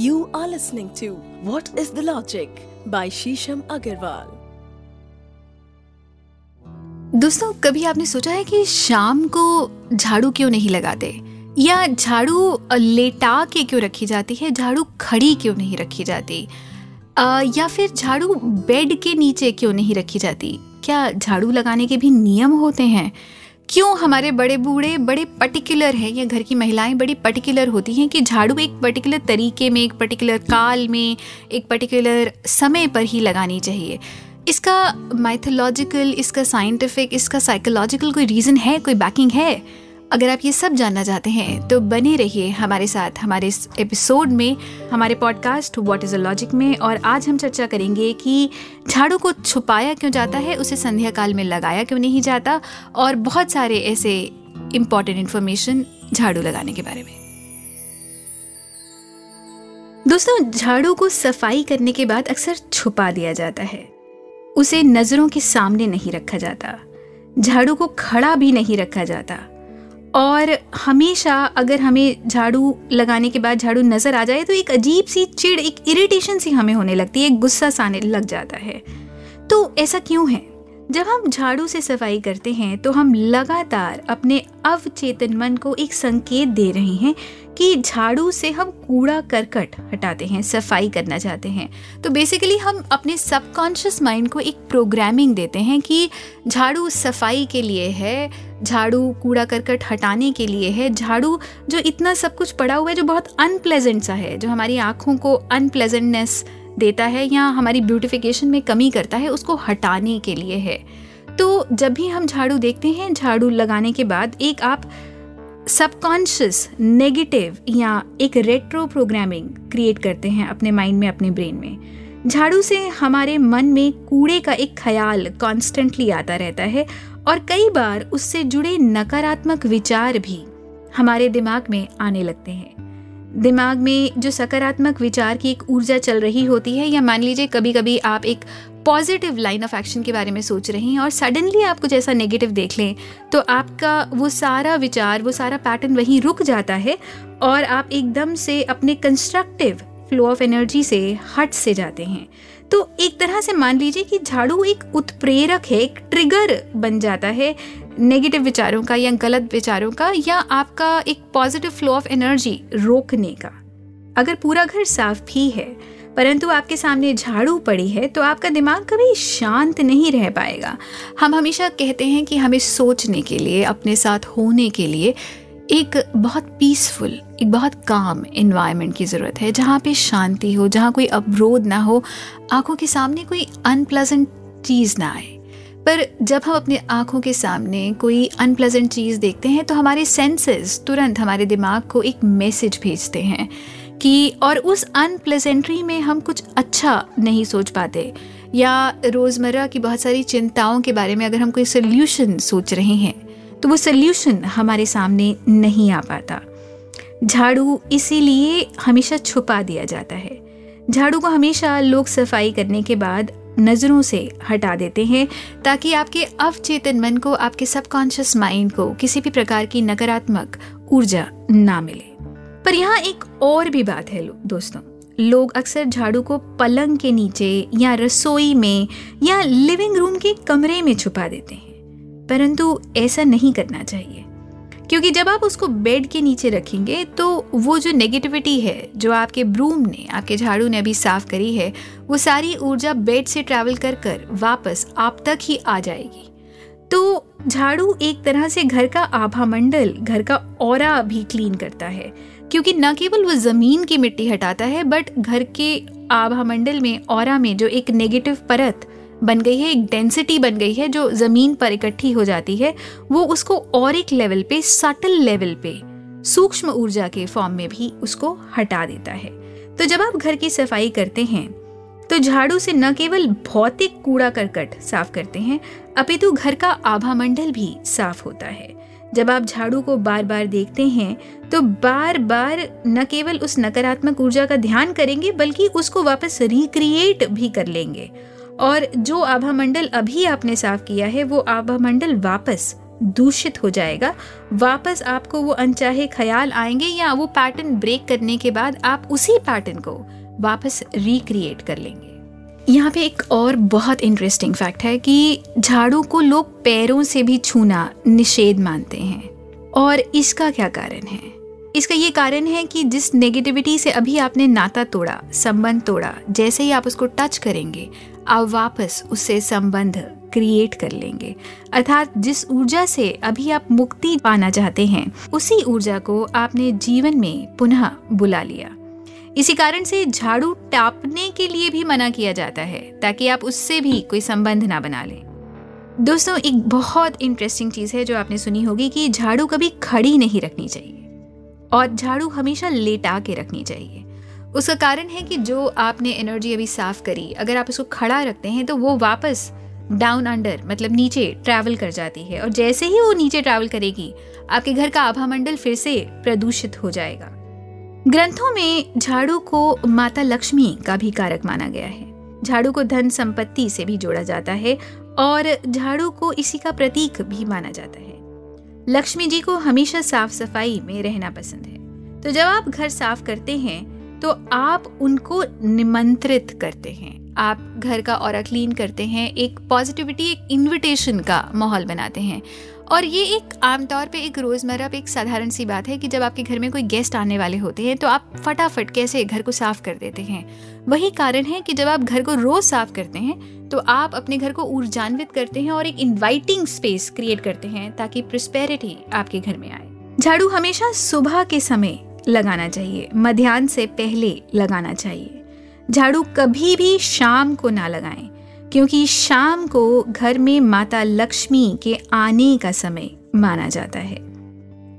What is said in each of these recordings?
You are listening to What is the Logic by Shisham Agarwal. दोस्तों कभी आपने सोचा है कि शाम को झाड़ू क्यों नहीं लगाते? या झाड़ू लेटा के क्यों रखी जाती है? झाड़ू खड़ी क्यों नहीं रखी जाती? आ, या फिर झाड़ू बेड के नीचे क्यों नहीं रखी जाती? क्या झाड़ू लगाने के भी नियम होते हैं? क्यों हमारे बड़े बूढ़े, बड़े पर्टिकुलर हैं? या घर की महिलाएँ बड़ी पर्टिकुलर होती हैं कि झाड़ू एक पर्टिकुलर तरीके में, एक पर्टिकुलर काल में, एक पर्टिकुलर समय पर ही लगानी चाहिए। इसका माइथोलॉजिकल इसका साइंटिफिक इसका साइकोलॉजिकल कोई रीज़न है? कोई बैकिंग है? अगर आप ये सब जानना चाहते हैं तो बने रहिए हमारे साथ, हमारे इस एपिसोड में, हमारे podcast what is a logic में, और आज हम चर्चा करेंगे कि झाड़ू को छुपाया क्यों जाता है, उसे संध्या काल में लगाया क्यों नहीं जाता, और बहुत सारे ऐसे इंपॉर्टेंट इन्फॉर्मेशन झाड़ू लगाने के बारे में। दोस्तों, झाड़ू को सफ़ाई करने के बाद अक्सर छुपा दिया जाता है। उसे नज़रों के सामने नहीं रखा जाता। झाड़ू को खड़ा भी नहीं रखा जाता। और हमेशा अगर हमें झाड़ू लगाने के बाद झाड़ू नज़र आ जाए तो एक अजीब सी चिड़, एक इरिटेशन सी हमें होने लगती है, एक गुस्सा सा आने लग जाता है। तो ऐसा क्यों है? जब हम झाड़ू से सफ़ाई करते हैं तो हम लगातार अपने अवचेतन मन को एक संकेत दे रहे हैं कि झाड़ू से हम कूड़ा करकट हटाते हैं, सफ़ाई करना चाहते हैं। तो बेसिकली हम अपने सबकॉन्शियस माइंड को एक प्रोग्रामिंग देते हैं कि झाड़ू सफ़ाई के लिए है, झाड़ू कूड़ा करकट हटाने के लिए है, झाड़ू जो इतना सब कुछ पड़ा हुआ है, जो बहुत अनप्लेजेंट सा है, जो हमारी आँखों को अनप्लेजेंटनेस देता है या हमारी ब्यूटिफिकेशन में कमी करता है, उसको हटाने के लिए है। तो जब भी हम झाड़ू देखते हैं, झाड़ू लगाने के बाद एक आप सबकॉन्शियस नेगेटिव या एक रेट्रो प्रोग्रामिंग क्रिएट करते हैं अपने माइंड में, अपने ब्रेन में। झाड़ू से हमारे मन में कूड़े का एक ख्याल कॉन्स्टेंटली आता रहता है और कई बार उससे जुड़े नकारात्मक विचार भी हमारे दिमाग में आने लगते हैं। दिमाग में जो सकारात्मक विचार की एक ऊर्जा चल रही होती है, या मान लीजिए कभी कभी आप एक पॉजिटिव लाइन ऑफ़ एक्शन के बारे में सोच रहे हैं और सडनली आप कुछ ऐसा नेगेटिव देख लें तो आपका वो सारा विचार, वो सारा पैटर्न वहीं रुक जाता है और आप एकदम से अपने कंस्ट्रक्टिव फ्लो ऑफ़ एनर्जी से हट से जाते हैं। तो एक तरह से मान लीजिए कि झाड़ू एक उत्प्रेरक है, एक ट्रिगर बन जाता है नेगेटिव विचारों का या गलत विचारों का या आपका एक पॉजिटिव फ्लो ऑफ़ एनर्जी रोकने का। अगर पूरा घर साफ़ भी है, परंतु आपके सामने झाड़ू पड़ी है तो आपका दिमाग कभी शांत नहीं रह पाएगा। हम हमेशा कहते हैं कि हमें सोचने के लिए, अपने साथ होने के लिए एक बहुत पीसफुल एक बहुत काम इन्वायरमेंट की ज़रूरत है, जहाँ पे शांति हो, जहाँ कोई अवरोध ना हो, आँखों के सामने कोई अनप्लेजेंट चीज़ ना आए। पर जब हम अपनी आँखों के सामने कोई अनप्लेजेंट चीज़ देखते हैं तो हमारे सेंसेस तुरंत हमारे दिमाग को एक मैसेज भेजते हैं कि, और उस अनप्लेजेंट्री में हम कुछ अच्छा नहीं सोच पाते। या रोज़मर्रा की बहुत सारी चिंताओं के बारे में अगर हम कोई सोल्यूशन सोच रहे हैं तो वो सोल्यूशन हमारे सामने नहीं आ पाता। झाड़ू इसीलिए हमेशा छुपा दिया जाता है। झाड़ू को हमेशा लोग सफ़ाई करने के बाद नज़रों से हटा देते हैं ताकि आपके अवचेतन मन को, आपके सबकॉन्शियस माइंड को किसी भी प्रकार की नकारात्मक ऊर्जा ना मिले। पर यहाँ एक और भी बात है दोस्तों। लोग अक्सर झाड़ू को पलंग के नीचे या रसोई में या लिविंग रूम के कमरे में छुपा देते हैं। परंतु ऐसा नहीं करना चाहिए। क्योंकि जब आप उसको बेड के नीचे रखेंगे तो वो जो नेगेटिविटी है, जो आपके ब्रूम ने, आपके झाड़ू ने अभी साफ़ करी है, वो सारी ऊर्जा बेड से ट्रैवल कर कर वापस आप तक ही आ जाएगी। तो झाड़ू एक तरह से घर का आभा मंडल, घर का और भी क्लीन करता है, क्योंकि न केवल वो ज़मीन की मिट्टी हटाता है बट घर के आभा मंडल में, और में जो एक नेगेटिव परत बन गई है, एक डेंसिटी बन गई है जो ज़मीन पर इकट्ठी हो जाती है, वो उसको और एक लेवल पे सटल लेवल पे, सूक्ष्म ऊर्जा के फॉर्म में भी उसको हटा देता है। तो जब आप घर की सफ़ाई करते हैं तो झाड़ू से न केवल भौतिक कूड़ा करकट साफ़ करते हैं, अपितु घर का आभा मंडल भी साफ़ होता है। जब आप झाड़ू को बार बार देखते हैं तो बार बार न केवल उस नकारात्मक ऊर्जा का ध्यान करेंगे, बल्कि उसको वापस रिक्रिएट भी कर लेंगे। और जो आभा मंडल अभी आपने साफ़ किया है, वो आभा मंडल वापस दूषित हो जाएगा। वापस आपको वो अनचाहे ख्याल आएँगे या वो पैटर्न ब्रेक करने के बाद आप उसी पैटर्न को वापस रिक्रिएट कर लेंगे। यहाँ पे एक और बहुत इंटरेस्टिंग फैक्ट है कि झाड़ू को लोग पैरों से भी छूना निषेध मानते हैं। और इसका क्या कारण है? इसका ये कारण है कि जिस नेगेटिविटी से अभी आपने नाता तोड़ा, संबंध तोड़ा, जैसे ही आप उसको टच करेंगे आप वापस उससे संबंध क्रिएट कर लेंगे। अर्थात जिस ऊर्जा से अभी आप मुक्ति पाना चाहते हैं, उसी ऊर्जा को आपने जीवन में पुनः बुला लिया। इसी कारण से झाड़ू टापने के लिए भी मना किया जाता है, ताकि आप उससे भी कोई संबंध ना बना लें। दोस्तों, एक बहुत इंटरेस्टिंग चीज़ है जो आपने सुनी होगी कि झाड़ू कभी खड़ी नहीं रखनी चाहिए। और झाड़ू हमेशा लेटा के रखनी चाहिए। उसका कारण है कि जो आपने एनर्जी अभी साफ़ करी, अगर आप उसको खड़ा रखते हैं तो वो वापस डाउन अंडर मतलब नीचे ट्रैवल कर जाती है। और जैसे ही वो नीचे ट्रैवल करेगी, आपके घर का आभा मंडल फिर से प्रदूषित हो जाएगा। ग्रंथों में झाड़ू को माता लक्ष्मी का भी कारक माना गया है। झाड़ू को धन संपत्ति से भी जोड़ा जाता है और झाड़ू को इसी का प्रतीक भी माना जाता है। लक्ष्मी जी को हमेशा साफ़ सफ़ाई में रहना पसंद है। तो जब आप घर साफ़ करते हैं तो आप उनको निमंत्रित करते हैं। आप घर का और क्लीन करते हैं, एक पॉजिटिविटी एक इनविटेशन का माहौल बनाते हैं। और ये एक आमतौर पे एक रोज़मर्रा पे एक साधारण सी बात है कि जब आपके घर में कोई गेस्ट आने वाले होते हैं तो आप फटाफट कैसे घर को साफ़ कर देते हैं? वही कारण है कि जब आप घर को रोज़ साफ़ करते हैं तो आप अपने घर को ऊर्जान्वित करते हैं और एक इन्वाइटिंग स्पेस क्रिएट करते हैं ताकि प्रिस्पेरिटी आपके घर में आए। झाड़ू, हमेशा सुबह के समय लगाना चाहिए, मध्यान्ह से पहले लगाना चाहिए। झाड़ू कभी भी शाम को ना लगाएँ, क्योंकि शाम को घर में माता लक्ष्मी के आने का समय माना जाता है।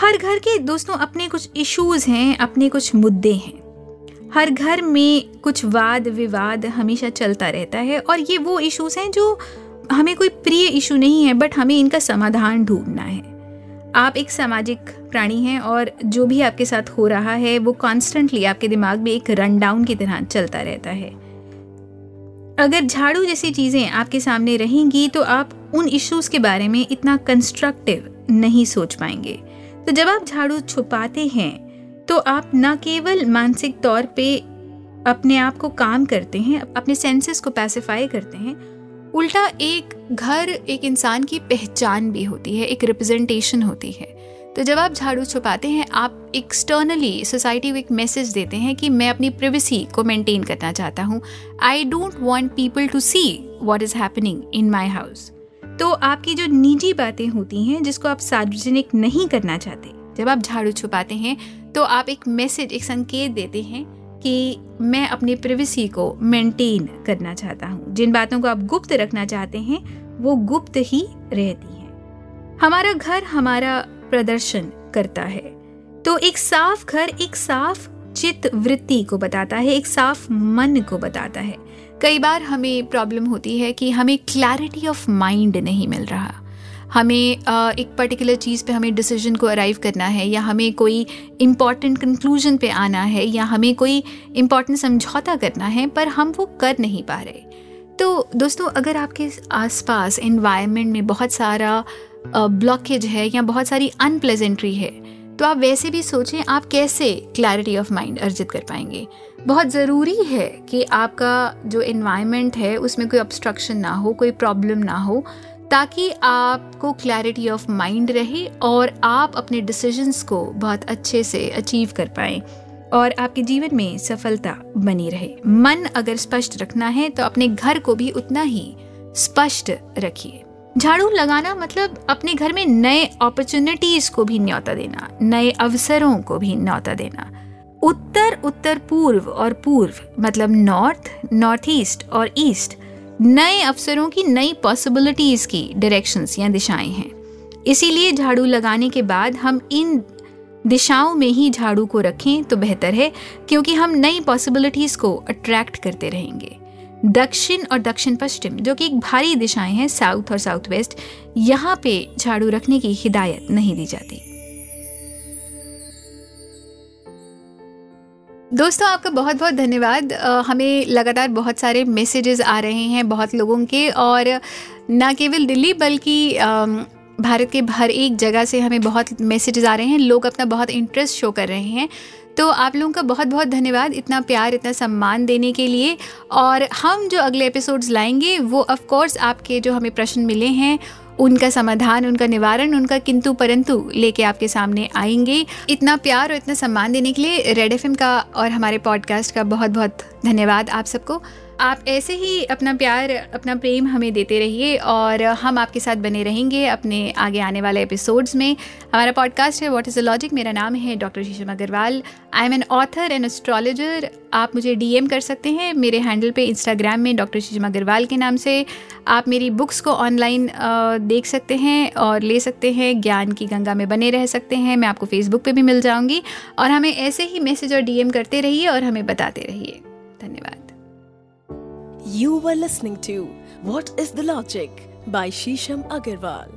हर घर के दोस्तों, अपने कुछ इश्यूज़ हैं, अपने कुछ मुद्दे हैं। हर घर में कुछ वाद विवाद हमेशा चलता रहता है, और ये वो इश्यूज़ हैं जो हमें कोई प्रिय इशू नहीं है बट हमें इनका समाधान ढूंढना है। आप एक सामाजिक प्राणी हैं और जो भी आपके साथ हो रहा है, वो कॉन्स्टेंटली आपके दिमाग में एक रन डाउन की तरह चलता रहता है। अगर झाड़ू जैसी चीज़ें आपके सामने रहेंगी तो आप उन इश्यूज़ के बारे में इतना कंस्ट्रक्टिव नहीं सोच पाएँगे। तो जब आप झाड़ू छुपाते हैं तो आप न केवल मानसिक तौर पे अपने आप को काम करते हैं, अपने सेंसेस को पैसिफाई करते हैं उल्टा एक घर, एक इंसान की पहचान भी होती है, एक रिप्रेजेंटेशन होती है। तो जब आप झाड़ू छुपाते हैं, आप एक्सटर्नली सोसाइटी को एक मैसेज देते हैं कि मैं अपनी प्रिवेसी को मेंटेन करना चाहता हूँ। I don't want people to see what is happening in my house तो आपकी जो निजी बातें होती हैं, जिसको आप सार्वजनिक नहीं करना चाहते, जब आप झाड़ू छुपाते हैं तो आप एक मैसेज एक संकेत देते हैं कि मैं अपनी प्रिवेसी को मेंटेन करना चाहता हूँ। जिन बातों को आप गुप्त रखना चाहते हैं, वो गुप्त ही रहती हैं। हमारा घर हमारा प्रदर्शन करता है। तो एक साफ़ घर एक साफ़ चित्त वृत्ति को बताता है, एक साफ़ मन को बताता है। कई बार हमें प्रॉब्लम होती है कि हमें क्लैरिटी ऑफ़ माइंड नहीं मिल रहा। हमें एक पर्टिकुलर चीज़ पे हमें डिसीज़न को अराइव करना है या हमें कोई इंपॉर्टेंट कंक्लूजन पे आना है या हमें कोई इंपॉर्टेंट समझौता करना है, पर हम वो कर नहीं पा रहे। तो दोस्तों, अगर आपके आसपास इन्वायरमेंट में बहुत सारा ब्लॉकेज है या बहुत सारी अनप्लेजेंट्री है तो आप वैसे भी सोचें आप कैसे क्लैरिटी ऑफ़ माइंड अर्जित कर पाएँगे। बहुत ज़रूरी है कि आपका जो इन्वायरमेंट है उसमें कोई ऑब्स्ट्रक्शन ना हो, कोई प्रॉब्लम ना हो ताकि आपको क्लैरिटी ऑफ़ माइंड रहे और आप अपने डिसीजंस को बहुत अच्छे से अचीव कर पाएँ और आपके जीवन में सफलता बनी रहे। मन अगर स्पष्ट रखना है तो अपने घर को भी उतना ही स्पष्ट रखिए। झाड़ू लगाना मतलब अपने घर में नए अपॉर्चुनिटीज़ को भी न्योता देना, नए अवसरों को भी न्योता देना। उत्तर उत्तर पूर्व और पूर्व मतलब नॉर्थ नॉर्थ ईस्ट और ईस्ट नए अवसरों की नई पॉसिबिलिटीज की डायरेक्शंस या दिशाएँ हैं। इसीलिए झाड़ू लगाने के बाद हम इन दिशाओं में ही झाड़ू को रखें तो बेहतर है, क्योंकि हम नई पॉसिबिलिटीज को अट्रैक्ट करते रहेंगे। दक्षिण और दक्षिण पश्चिम, जो कि एक भारी दिशाएँ हैं साउथ और साउथ वेस्ट यहाँ पे झाड़ू रखने की हिदायत नहीं दी जाती। दोस्तों, आपका बहुत बहुत धन्यवाद हमें लगातार बहुत सारे मैसेजेस आ रहे हैं बहुत लोगों के और न केवल दिल्ली बल्कि भारत के हर एक जगह से हमें बहुत मैसेजेस आ रहे हैं। लोग अपना बहुत इंटरेस्ट शो कर रहे हैं। तो आप लोगों का बहुत बहुत धन्यवाद इतना प्यार, इतना सम्मान देने के लिए। और हम जो अगले एपिसोड्स लाएँगे, वो ऑफ़ कोर्स आपके जो हमें प्रश्न मिले हैं उनका समाधान, उनका निवारण, उनका किंतु परंतु लेके आपके सामने आएँगे। इतना प्यार और इतना सम्मान देने के लिए रेड एफएम का और हमारे पॉडकास्ट का बहुत बहुत धन्यवाद आप सबको। आप ऐसे ही अपना प्यार, अपना प्रेम हमें देते रहिए और हम आपके साथ बने रहेंगे अपने आगे आने वाले एपिसोड्स में। हमारा पॉडकास्ट है व्हाट इज़ द लॉजिक मेरा नाम है doctor Sheesham Agarwal I am an author and astrologer आप मुझे डीएम कर सकते हैं मेरे हैंडल पे इंस्टाग्राम में डॉक्टर शीशम अग्रवाल के नाम से। आप मेरी बुक्स को ऑनलाइन देख सकते हैं और ले सकते हैं। ज्ञान की गंगा में बने रह सकते हैं। मैं आपको फेसबुक पे भी मिल जाऊँगी। और हमें ऐसे ही मैसेज और डीएम करते रहिए और हमें बताते रहिए। धन्यवाद You were listening to What is the Logic by Shisham Agarwal.